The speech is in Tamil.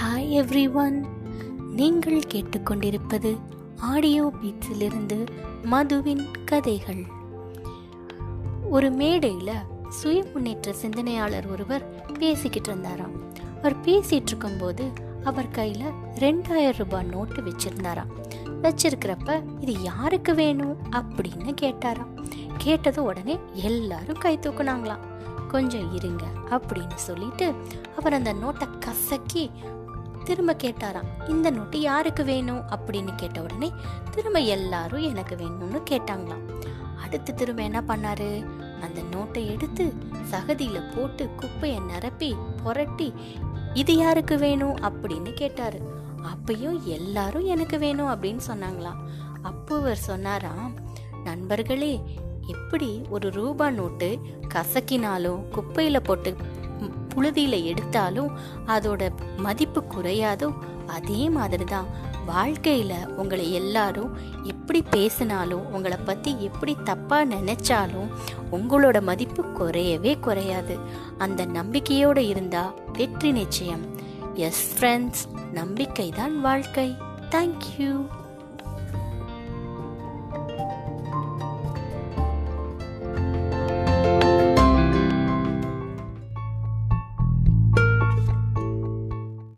ஹாய் எவ்ரி ஒன் நீங்கள் கேட்டுக்கொண்டிருப்பது ஆடியோ பீட்ஸிலிருந்து மதுவின் கதைகள். ஒரு மேடையில் சுய முன்னேற்ற சிந்தனையாளர் ஒருவர் பேசிக்கிட்டு இருந்தாராம். அவர் பேசிகிட்டு இருக்கும்போது அவர் கையில் ரெண்டாயிரம் ரூபாய் நோட்டு வச்சுருந்தாராம். வச்சிருக்கிறப்ப இது யாருக்கு வேணும் அப்படின்னு கேட்டாராம். கேட்டது உடனே எல்லாரும் கை தூக்குனாங்களாம். கொஞ்சம் இருங்க அப்படின்னு சொல்லிட்டு அவர் அந்த நோட்டை கசக்கி திரும்ப கேட்டாராம் இந்த நோட்டு யாருக்கு வேணும்? அப்படின்னு கேட்ட உடனே திரும்ப எல்லாரும் எனக்கு வேணும்னு கேட்டாங்களாம். அடுத்து திரும்ப என்ன பண்ணாரு? அந்த நோட்டை எடுத்து சகதியில போட்டு குப்பையை நிரப்பி புரட்டி இது யாருக்கு வேணும்? அப்படின்னு கேட்டாரு. அப்பயும் எல்லாரும் எனக்கு வேணும் அப்படின்னு சொன்னாங்களாம். அப்போ அவர் சொன்னாராம் நண்பர்களே எப்படி ஒரு ரூபா நோட்டு கசக்கினாலும் குப்பையில போட்டு புழுதியில் எடுத்தாலும் அதோட மதிப்பு குறையாதோ அதே மாதிரி தான் வாழ்க்கையில் உங்களை எல்லாரும் எப்படி பேசினாலும் உங்களை பற்றி எப்படி தப்பாக நினைச்சாலும் உங்களோட மதிப்பு குறையவே குறையாது. அந்த நம்பிக்கையோடு இருந்தால் வெற்றி நிச்சயம். எஸ் ஃப்ரெண்ட்ஸ் நம்பிக்கை தான் வாழ்க்கை தேங்க்யூ